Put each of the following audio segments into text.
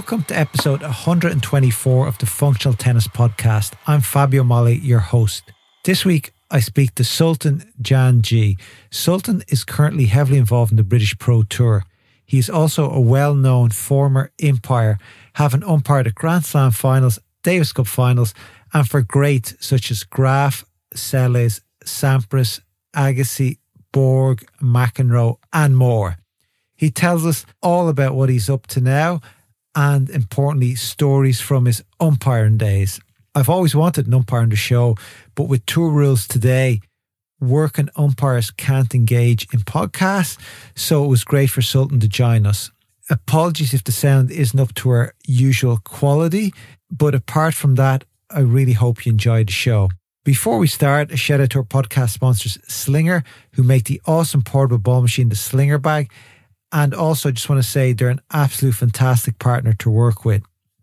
Welcome to episode 124 of the Functional Tennis Podcast. I'm Fabio Molly, your host. This week, I speak to Sultan Gangji. Sultan is currently heavily involved in the British Pro Tour. He's also a well known former umpire, having umpired at Grand Slam finals, Davis Cup finals, and for greats such as Graf, Seles, Sampras, Agassi, Borg, McEnroe, and more. He tells us all about what he's up to now and, importantly, stories from his umpiring days. I've always wanted an umpire on the show, but with tour rules today, working umpires can't engage in podcasts, so it was great for Sultan to join us. Apologies if the sound isn't up to our usual quality, but apart from that, I really hope you enjoyed the show. Before we start, a shout out to our podcast sponsors, Slinger, who make the awesome portable ball machine, the Slinger Bag. And also, just want to say they're an absolute fantastic partner to work with.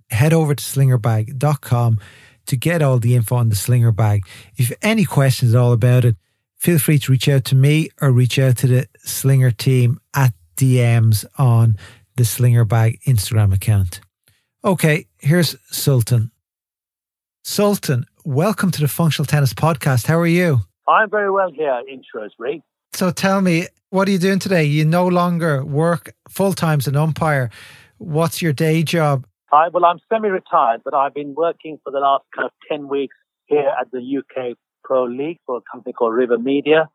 Head over to slingerbag.com to get all the info on the Slinger Bag. If you have any questions at all about it, feel free to reach out to me or reach out to the Slinger team at DMs on the Slinger Bag Instagram account. Okay, here's Sultan. Sultan, welcome to the Functional Tennis Podcast. How are you? I'm very well here in Shrewsbury. So tell me, what are you doing today? You no longer work full time as an umpire. What's your day job? I, well, I'm semi-retired, but I've been working for the last kind of 10 weeks here at the UK Pro League for a company called River Media,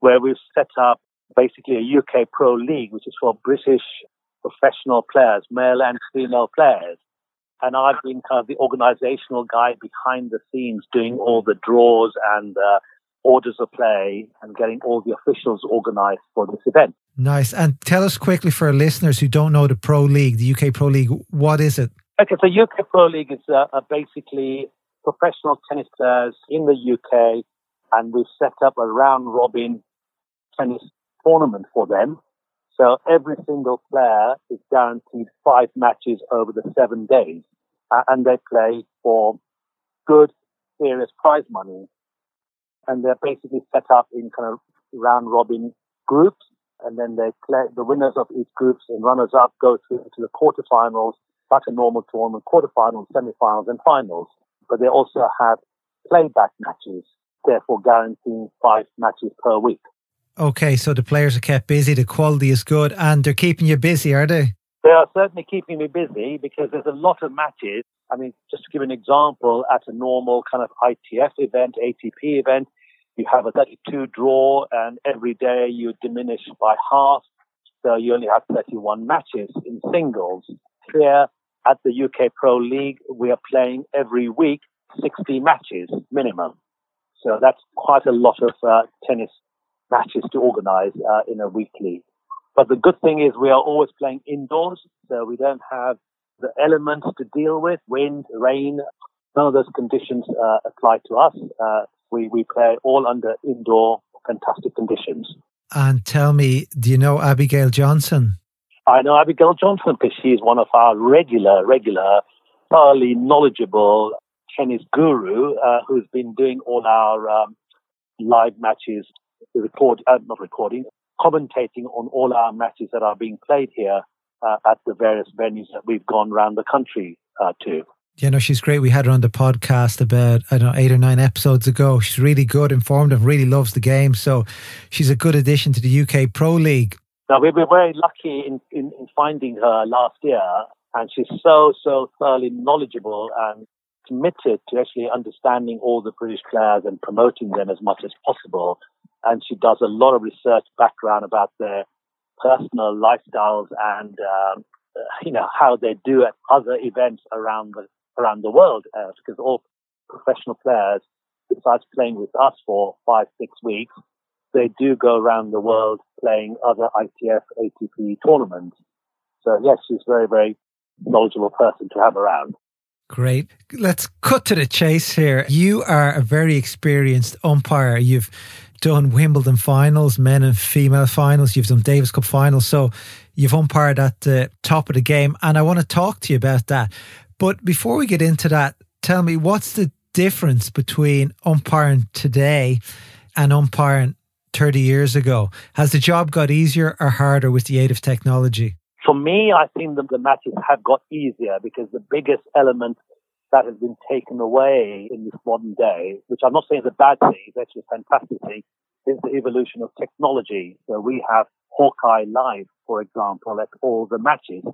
where we've set up basically a UK Pro League, which is for British professional players, male and female players. And I've been kind of the organizational guy behind the scenes doing all the draws and uh, orders of play and getting all the officials organized for this event. Nice. And tell us quickly for our listeners who don't know the Pro League, the UK Pro League, what is it? Okay, so UK Pro League is uh, basically professional tennis players in the UK, and we've set up a round robin tennis tournament for them. So every single player is guaranteed five matches over the seven days, uh, and they play for good, serious prize money and they're basically set up in kind of round robin groups, and then they play the winners of each groups and runners up go through to the quarterfinals, like a normal tournament, quarterfinals, semifinals, and finals. But they also have playback matches, therefore guaranteeing five matches per week. Okay, so the players are kept busy, the quality is good, and they're keeping you busy, are they? They are certainly keeping me busy because there's a lot of matches. I mean, just to give an example, at a normal kind of ITF event, ATP event, you have a 32 draw and every day you diminish by half. So you only have 31 matches in singles. Here at the UK Pro League, we are playing every week 60 matches minimum. So that's quite a lot of uh, tennis matches to organize uh, in a weekly. But the good thing is we are always playing indoors, so we don't have the elements to deal with, wind, rain, none of those conditions uh, apply to us. We, we play all under indoor fantastic conditions. And tell me, do you know Abigail Johnson? I know Abigail Johnson because she's one of our regular, regular, thoroughly knowledgeable tennis guru uh, who's been doing all our um, live matches, record, uh, not recording, commentating on all our matches that are being played here uh, at the various venues that we've gone around the country uh, to you know, she's great. We had her on the podcast about, I don't know, eight or nine episodes ago. She's really good, informative, really loves the game. So she's a good addition to the UK Pro League. Now, we were very lucky in, in, in finding her last year, and she's so, so thoroughly knowledgeable and committed to actually understanding all the British players and promoting them as much as possible. And she does a lot of research background about their personal lifestyles and, um, you know, how they do at other events around the around the world uh, because all professional players, besides playing with us for five, six weeks, they do go around the world playing other ITF, ATP tournaments. So yes, she's a very, very knowledgeable person to have around. Great. Let's cut to the chase here. You are a very experienced umpire. You've done Wimbledon finals, men and female finals. You've done Davis Cup finals. So you've umpired at the top of the game. And I want to talk to you about that. But before we get into that, tell me what's the difference between umpiring today and umpiring 30 years ago? Has the job got easier or harder with the aid of technology? For me, I think that the matches have got easier because the biggest element that has been taken away in this modern day, which I'm not saying is a bad thing, it's actually a fantastic thing, is the evolution of technology. So we have Hawkeye Live, for example, at all the matches.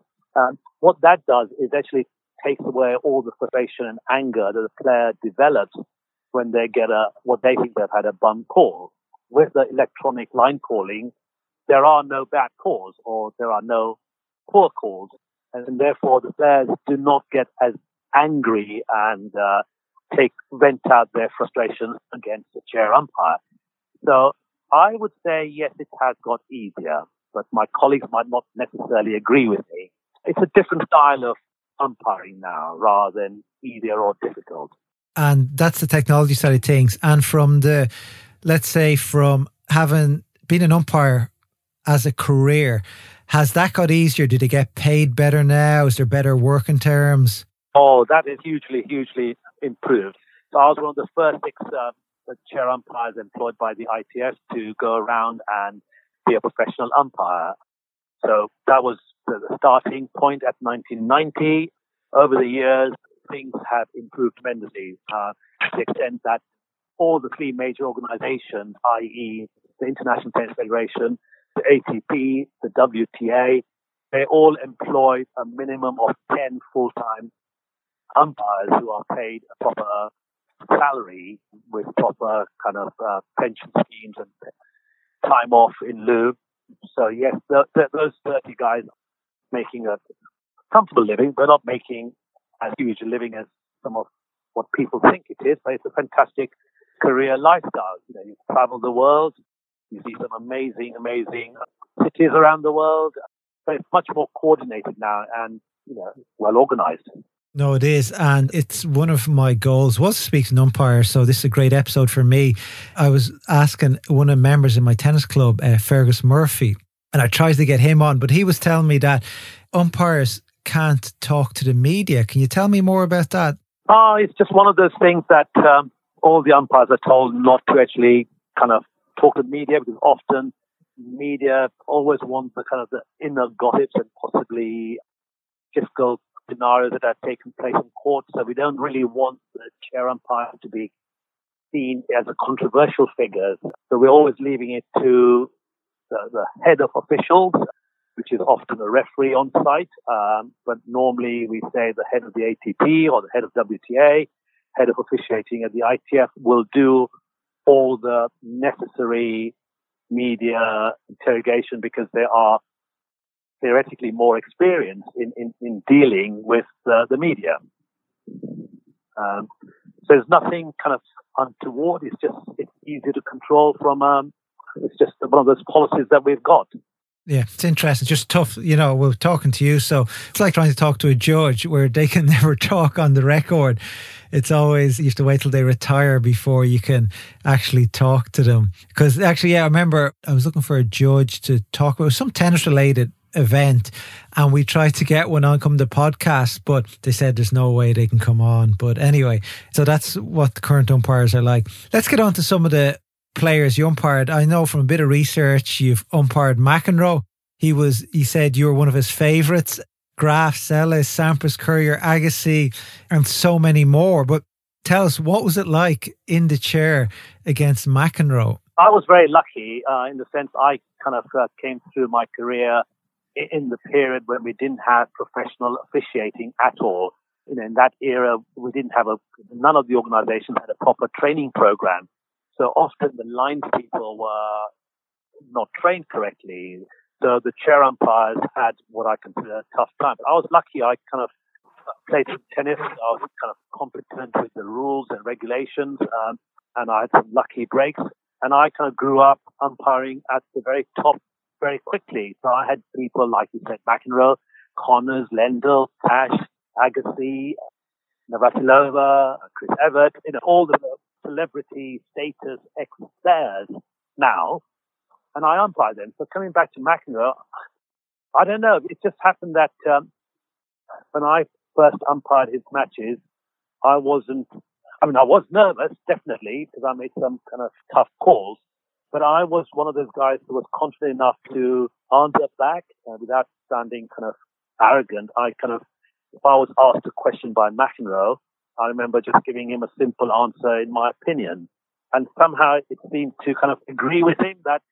What that does is actually takes away all the frustration and anger that the player develops when they get a what they think they've had a bum call. With the electronic line calling, there are no bad calls or there are no poor calls, and therefore the players do not get as angry and uh, take vent out their frustrations against the chair umpire. So I would say yes, it has got easier, but my colleagues might not necessarily agree with me. It's a different style of umpiring now rather than easier or difficult. And that's the technology side of things. And from the, let's say, from having been an umpire as a career, has that got easier? Did they get paid better now? Is there better working terms? Oh, that is hugely, hugely improved. So I was one of the first six uh, chair umpires employed by the ITF to go around and be a professional umpire. So that was the starting point at 1990. Over the years, things have improved tremendously uh, to the extent that all the three major organizations, i.e., the International Tennis Federation, the ATP, the WTA, they all employ a minimum of 10 full-time umpires who are paid a proper salary with proper kind of uh, pension schemes and time off in lieu. So yes, the, the, those 30 guys making a comfortable living, but not making as huge a living as some of what people think it is. But it's a fantastic career lifestyle. You know, you travel the world, you see some amazing, amazing cities around the world. But it's much more coordinated now and you know well organized. No, it is. And it's one of my goals was to speak to an umpire. So this is a great episode for me. I was asking one of the members in my tennis club, uh, Fergus Murphy, and I tried to get him on, but he was telling me that umpires can't talk to the media. Can you tell me more about that? Oh, it's just one of those things that um, all the umpires are told not to actually kind of talk to the media because often media always want the kind of the inner gossips and possibly difficult scenarios that are taking place in court. So we don't really want the chair umpire to be seen as a controversial figure. So we're always leaving it to the, the head of officials, which is often a referee on site. Um, but normally we say the head of the ATP or the head of WTA, head of officiating at the ITF will do all the necessary media interrogation because they are theoretically more experienced in, in, in dealing with the, the media. Um, so there's nothing kind of untoward. It's just it's easier to control from. Um, it's just one of those policies that we've got. Yeah, it's interesting. Just tough, you know. We're talking to you, so it's like trying to talk to a judge where they can never talk on the record. It's always you have to wait till they retire before you can actually talk to them. Because actually, yeah, I remember I was looking for a judge to talk about some tennis related event and we tried to get one on come the podcast but they said there's no way they can come on but anyway so that's what the current umpires are like let's get on to some of the players you umpired i know from a bit of research you've umpired mcenroe he was he said you were one of his favorites graf Seles, sampras courier agassi and so many more but tell us what was it like in the chair against mcenroe I was very lucky uh, in the sense I kind of uh, came through my career in the period when we didn't have professional officiating at all. You know, in that era, we didn't have a, none of the organizations had a proper training program. So often the line people were not trained correctly. So the chair umpires had what I consider a tough time. But I was lucky. I kind of played some tennis. I was kind of competent with the rules and regulations, um, and I had some lucky breaks. And I kind of grew up umpiring at the very top very quickly. So I had people like you said, McEnroe, Connors, Lendl, Cash, Agassi, Navratilova, Chris Evert, you know, all the celebrity status ex players now, and I umpire them. So coming back to McEnroe, I don't know. It just happened that um, when I first umpired his matches, I wasn't. I mean, I was nervous, definitely, because I made some kind of tough calls. But I was one of those guys who was confident enough to answer back uh, without sounding kind of arrogant. I kind of, if I was asked a question by McEnroe, I remember just giving him a simple answer in my opinion. And somehow it seemed to kind of agree with him that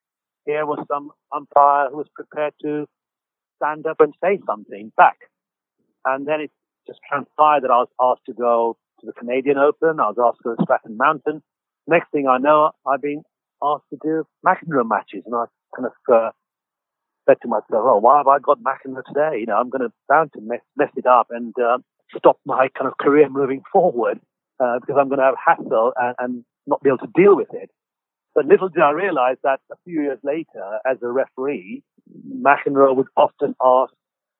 here was some umpire who was prepared to stand up and say something back. And then it just transpired that I was asked to go to the Canadian Open. I was asked to go to Stratton Mountain. Next thing I know, I've been asked to do McEnroe matches. And I kind of uh, said to myself, oh, why have I got McEnroe today? You know, I'm going to bound to mess, mess it up and uh, stop my kind of career moving forward uh, because I'm going to have hassle and, and not be able to deal with it. But little did I realize that a few years later, as a referee, McEnroe would often ask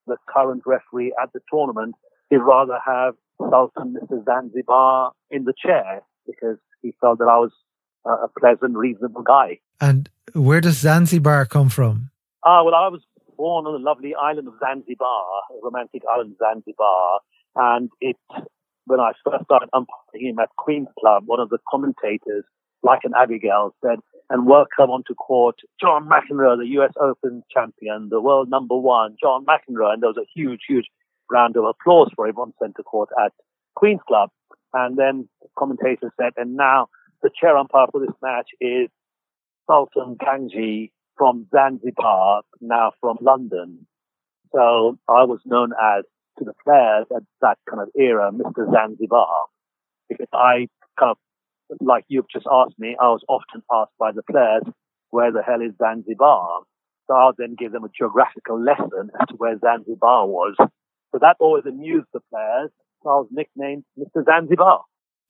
the current referee at the tournament, he'd rather have Sultan Mr. Zanzibar in the chair because he felt that I was a pleasant, reasonable guy. And where does Zanzibar come from? Ah, well, I was born on the lovely island of Zanzibar, a romantic island, Zanzibar, and it. When I first started umpiring him at Queen's Club, one of the commentators, like an Abigail, said, "And welcome onto court, John McEnroe, the U.S. Open champion, the world number one, John McEnroe." And there was a huge, huge round of applause for him on centre court at Queen's Club. And then the commentator said, "And now." the chair umpire for this match is Sultan Gangji from Zanzibar, now from London. So I was known as to the players at that kind of era, Mr. Zanzibar, because I kind of, like you've just asked me, I was often asked by the players, where the hell is Zanzibar? So I'll then give them a geographical lesson as to where Zanzibar was. So that always amused the players. So I was nicknamed Mr. Zanzibar.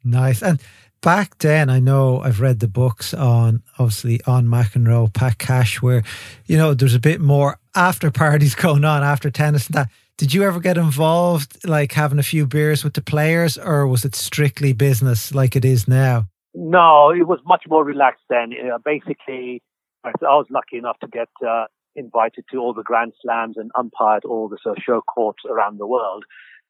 Nice. And back then, I know I've read the books on, obviously, on McEnroe, Pat Cash, where, you know, there's a bit more after parties going on after tennis and that. Did you ever get involved, like having a few beers with the players, or was it strictly business like it is now? No, it was much more relaxed then. Know, basically, I was lucky enough to get uh, invited to all the Grand Slams and umpired all the uh, show courts around the world.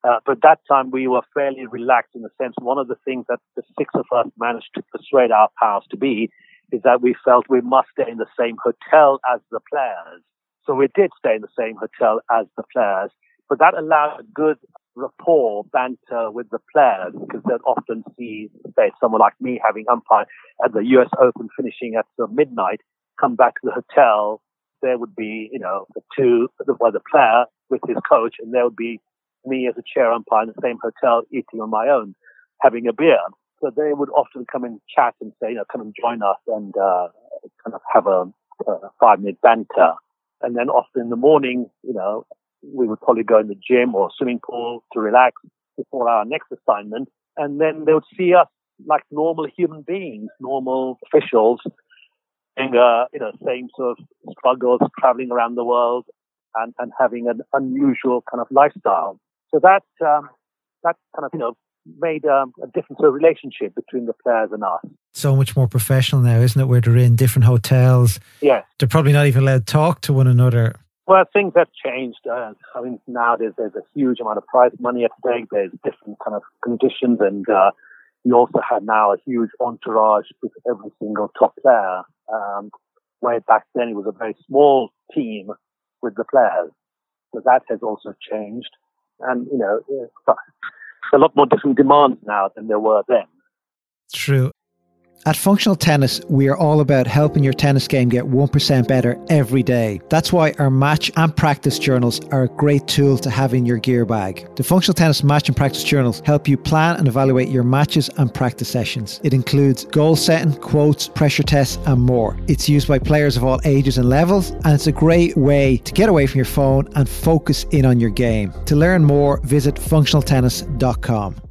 Uh, but that time we were fairly relaxed in the sense one of the things that the six of us managed to persuade our pals to be is that we felt we must stay in the same hotel as the players. So we did stay in the same hotel as the players, but that allowed a good rapport, banter with the players because they'd often see, say, someone like me having umpire at the US Open finishing at midnight, come back to the hotel. There would be, you know, the two, well, the player with his coach, and there would be me as a chair umpire in the same hotel eating on my own, having a beer. So they would often come and chat and say, you know, come and join us and uh, kind of have a, a five minute banter. And then often in the morning, you know, we would probably go in the gym or swimming pool to relax before our next assignment. And then they would see us like normal human beings, normal officials, and, uh, you know, same sort of struggles, traveling around the world and, and having an unusual kind of lifestyle. So that um, that kind of you know made um, a difference in the relationship between the players and us. So much more professional now, isn't it? Where they're in different hotels. Yeah. They're probably not even allowed to talk to one another. Well, things have changed. Uh, I mean, nowadays there's a huge amount of prize money at stake. There's different kind of conditions, and uh, you also have now a huge entourage with every single top player. Um, way back then, it was a very small team with the players. So that has also changed and you know, a lot more different demands now than there were then. True. At Functional Tennis, we are all about helping your tennis game get 1% better every day. That's why our match and practice journals are a great tool to have in your gear bag. The Functional Tennis Match and Practice Journals help you plan and evaluate your matches and practice sessions. It includes goal setting, quotes, pressure tests, and more. It's used by players of all ages and levels, and it's a great way to get away from your phone and focus in on your game. To learn more, visit functionaltennis.com.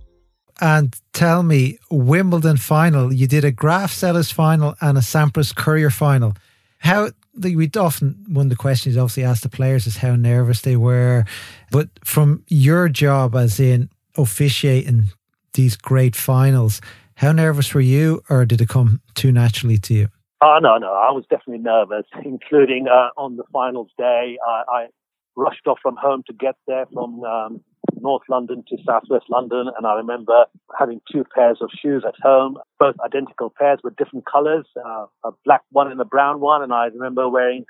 And tell me, Wimbledon final, you did a Graf Seles final and a Sampras Courier final. How we often one of the questions obviously asked the players is how nervous they were. But from your job as in officiating these great finals, how nervous were you, or did it come too naturally to you? Oh no, no, I was definitely nervous, including uh, on the finals day. I, I, rushed off from home to get there from um, North London to Southwest London, and I remember having two pairs of shoes at home, both identical pairs with different colors, uh, a black one and a brown one, and I remember wearing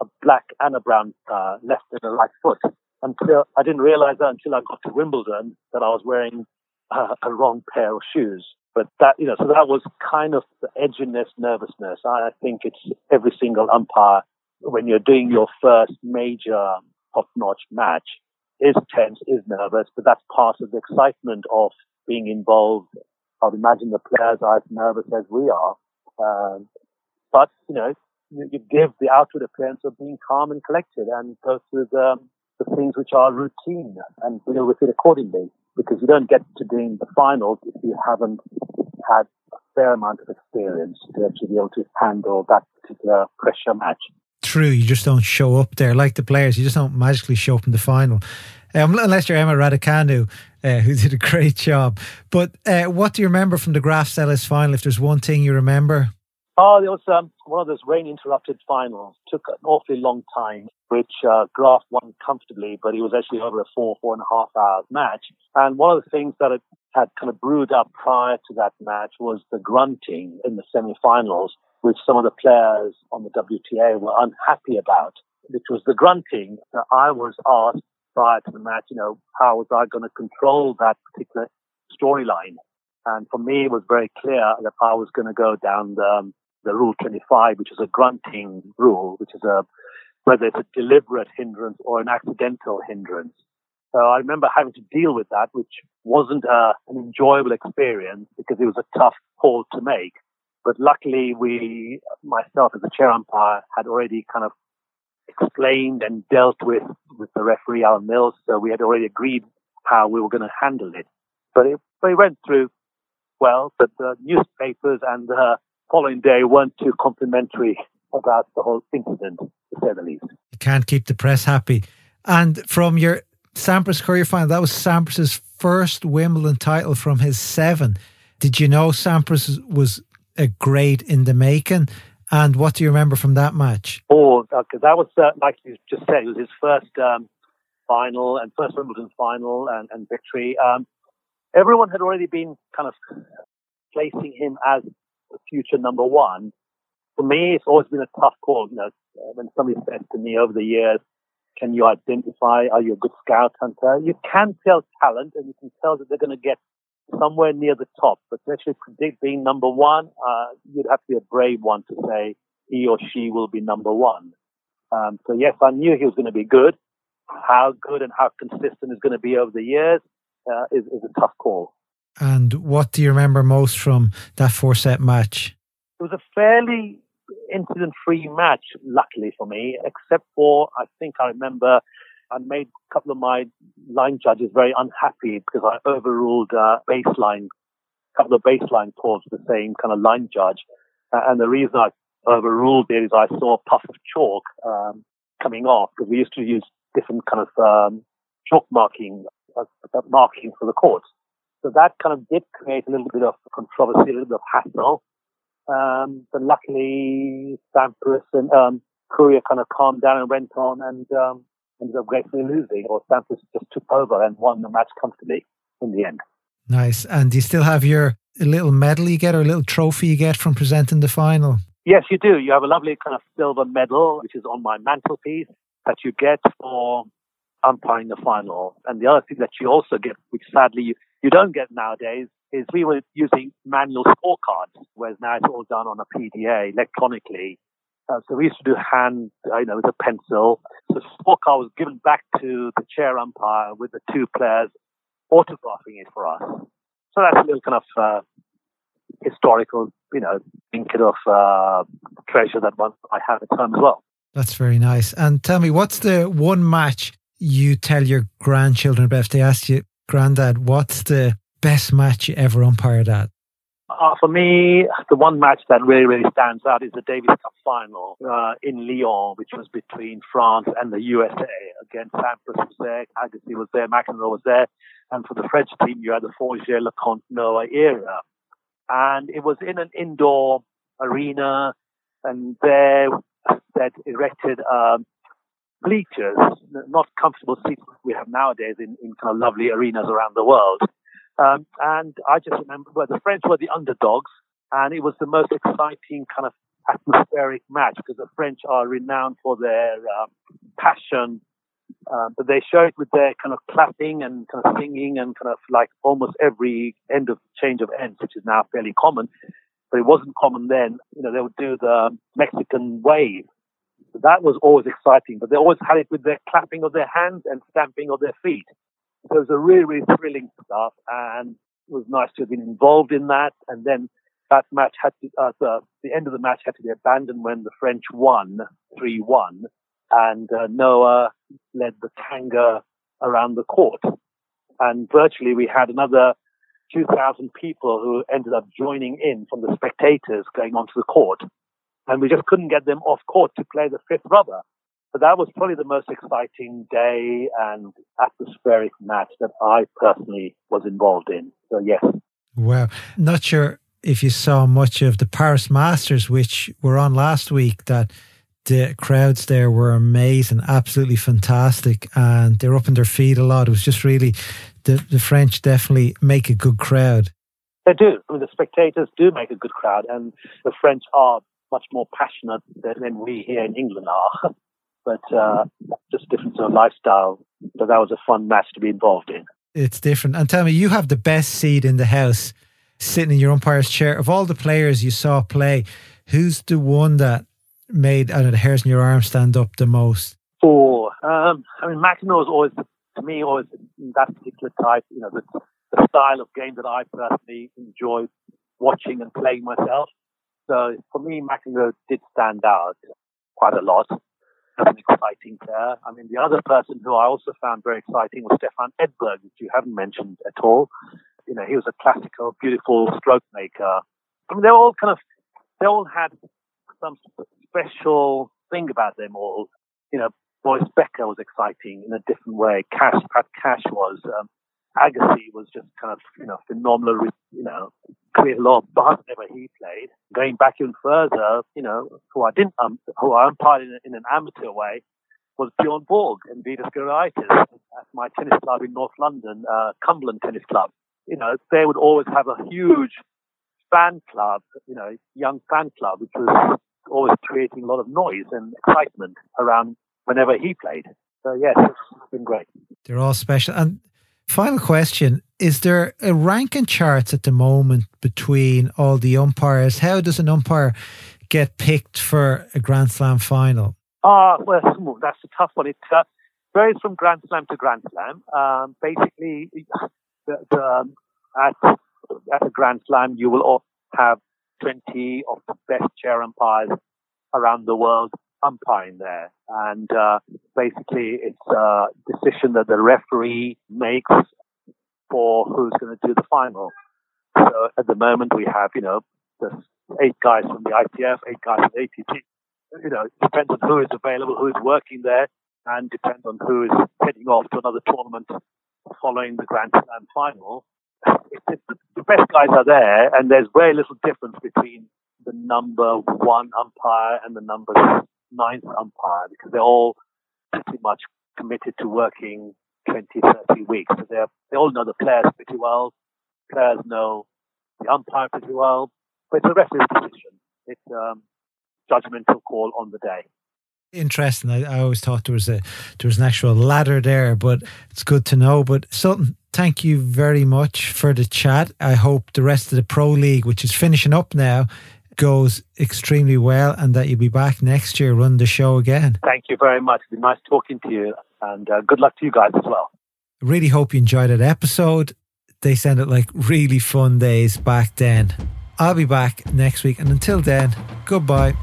a black and a brown uh, left and a right foot. Until I didn't realize that until I got to Wimbledon that I was wearing uh, a wrong pair of shoes. But that, you know, so that was kind of the edginess, nervousness. I think it's every single umpire when you're doing your first major top-notch match is tense, is nervous, but that's part of the excitement of being involved. I'd imagine the players are as nervous as we are. Um, but, you know, you, you, give the outward appearance of being calm and collected and go through the, the things which are routine and deal with it accordingly. Because you don't get to doing the finals if you haven't had a fair amount of experience to actually be able to handle that particular pressure match true. You just don't show up there like the players. You just don't magically show up in the final. Um, unless you're Emma Raducanu, uh, who did a great job. But uh, what do you remember from the Graf Seles final? If there's one thing you remember, oh, there was um, one of those rain-interrupted finals. Took an awfully long time, which uh, Graf won comfortably, but it was actually over a four, four and a half hour match. And one of the things that had, had kind of brewed up prior to that match was the grunting in the semi-finals which some of the players on the WTA were unhappy about, which was the grunting that I was asked prior to the match, you know, how was I going to control that particular storyline? And for me, it was very clear that I was going to go down the, um, the Rule 25, which is a grunting rule, which is a whether it's a deliberate hindrance or an accidental hindrance. So I remember having to deal with that, which wasn't a, uh, an enjoyable experience because it was a tough call to make. But luckily, we, myself as a chair umpire, had already kind of explained and dealt with with the referee Alan Mills, so we had already agreed how we were going to handle it. But it, but it went through well. But the newspapers and the following day weren't too complimentary about the whole incident, to say the least. You can't keep the press happy. And from your Sampras Courier final, that was Sampras's first Wimbledon title from his seven. Did you know Sampras was a great in the making. And what do you remember from that match? Oh, because that was, uh, like you just said, it was his first um, final and first Wimbledon final and, and victory. Um, everyone had already been kind of placing him as future number one. For me, it's always been a tough call. You know, uh, when somebody says to me over the years, can you identify? Are you a good scout hunter? You can tell talent and you can tell that they're going to get somewhere near the top. But to actually predict being number one, uh, you'd have to be a brave one to say he or she will be number one. Um, so yes, I knew he was going to be good. How good and how consistent is going to be over the years uh, is, is a tough call. And what do you remember most from that four set match? It was a fairly incident free match, luckily for me, except for I think I remember I made a couple of my line judges very unhappy because I overruled uh, baseline, a couple of baseline calls the same kind of line judge. Uh, and the reason I overruled it is I saw a puff of chalk um, coming off because we used to use different kind of um, chalk marking, uh, marking for the courts. So that kind of did create a little bit of controversy, a little bit of hassle. Um, but luckily, Sampras and um, Courier kind of calmed down and went on, and um, ended up gracefully losing, or Sampras just took over and won the match comfortably in the end. Nice. And do you still have your little medal you get or a little trophy you get from presenting the final? Yes, you do. You have a lovely kind of silver medal, which is on my mantelpiece, that you get for umpiring the final. And the other thing that you also get, which sadly you, you don't get nowadays, is we were using manual scorecards, whereas now it's all done on a PDA electronically. Uh, so we used to do hand, you know, with a pencil. The scorecard was given back to the chair umpire with the two players autographing it for us. So that's a little kind of uh, historical, you know, trinket of uh, treasure that one I have at home as well. That's very nice. And tell me, what's the one match you tell your grandchildren about? If they ask you, Granddad, what's the best match you ever umpired at? Uh, for me, the one match that really, really stands out is the Davis Cup final uh, in Lyon, which was between France and the USA. Again, Sampras was there, Agassi was there, McEnroe was there. And for the French team, you had the Forget Leconte Noah era. And it was in an indoor arena, and there that erected um, bleachers, not comfortable seats we have nowadays in, in kind of lovely arenas around the world. Um, and I just remember well, the French were the underdogs, and it was the most exciting kind of atmospheric match because the French are renowned for their um, passion, uh, but they show it with their kind of clapping and kind of singing and kind of like almost every end of change of ends, which is now fairly common. But it wasn't common then. You know, they would do the Mexican wave. That was always exciting, but they always had it with their clapping of their hands and stamping of their feet. So it was a really, really thrilling stuff, and it was nice to have been involved in that. And then that match had to, uh, the, the end of the match had to be abandoned when the French won 3-1, and uh, Noah led the tanga around the court. And virtually we had another 2,000 people who ended up joining in from the spectators going onto the court. And we just couldn't get them off court to play the fifth rubber. But that was probably the most exciting day and atmospheric match that I personally was involved in. So, yes. Wow. Not sure if you saw much of the Paris Masters, which were on last week, that the crowds there were amazing, absolutely fantastic, and they're up on their feet a lot. It was just really the, the French definitely make a good crowd. They do. I mean, the spectators do make a good crowd, and the French are much more passionate than, than we here in England are. but uh, just a different sort of lifestyle. But that was a fun match to be involved in. It's different. And tell me, you have the best seat in the house, sitting in your umpire's chair. Of all the players you saw play, who's the one that made I know, the hairs in your arm stand up the most? Oh, um, I mean, McEnroe is always to me always that particular type. You know, the, the style of game that I personally enjoy watching and playing myself. So for me, McEnroe did stand out quite a lot as an exciting player. I mean, the other person who I also found very exciting was Stefan Edberg, which you haven't mentioned at all. You know, he was a classical, beautiful stroke maker. I mean, they all kind of, they all had some special thing about them all. You know, Boris Becker was exciting in a different way. Cash, Pat Cash was. Um, Agassi was just kind of, you know, phenomenal, you know, created a lot of buzz whenever he played. Going back even further, you know, who I didn't, um, who I umpired in, in an amateur way was Bjorn Borg and Vidas Gerulaitis at my tennis club in North London, uh, Cumberland Tennis Club. You know, they would always have a huge fan club, you know, young fan club, which was always creating a lot of noise and excitement around whenever he played. So yes, it's been great. They're all special. And final question: Is there a ranking charts at the moment between all the umpires? How does an umpire get picked for a Grand Slam final? Ah, uh, well, that's a tough one. It uh, varies from Grand Slam to Grand Slam. Um, basically, the, the, um, at at a Grand Slam, you will have 20 of the best chair umpires around the world umpiring there. And uh, basically, it's a decision that the referee makes for who's going to do the final. So at the moment, we have, you know, eight guys from the ITF, eight guys from the ATP. You know, it depends on who is available, who is working there, and depends on who is heading off to another tournament following the Grand Slam final the best guys are there, and there's very little difference between the number one umpire and the number ninth umpire because they're all pretty much committed to working 20, 30 weeks. So they they all know the players pretty well. Players know the umpire pretty well, but it's a referee's decision. It's um, judgmental call on the day interesting. I, I, always thought there was a there was an actual ladder there, but it's good to know. But Sultan, thank you very much for the chat. I hope the rest of the Pro League, which is finishing up now, goes extremely well, and that you'll be back next year, run the show again. Thank you very much. It's been nice talking to you, and uh, good luck to you guys as well. Really hope you enjoyed that episode. They sounded like really fun days back then. I'll be back next week, and until then, goodbye.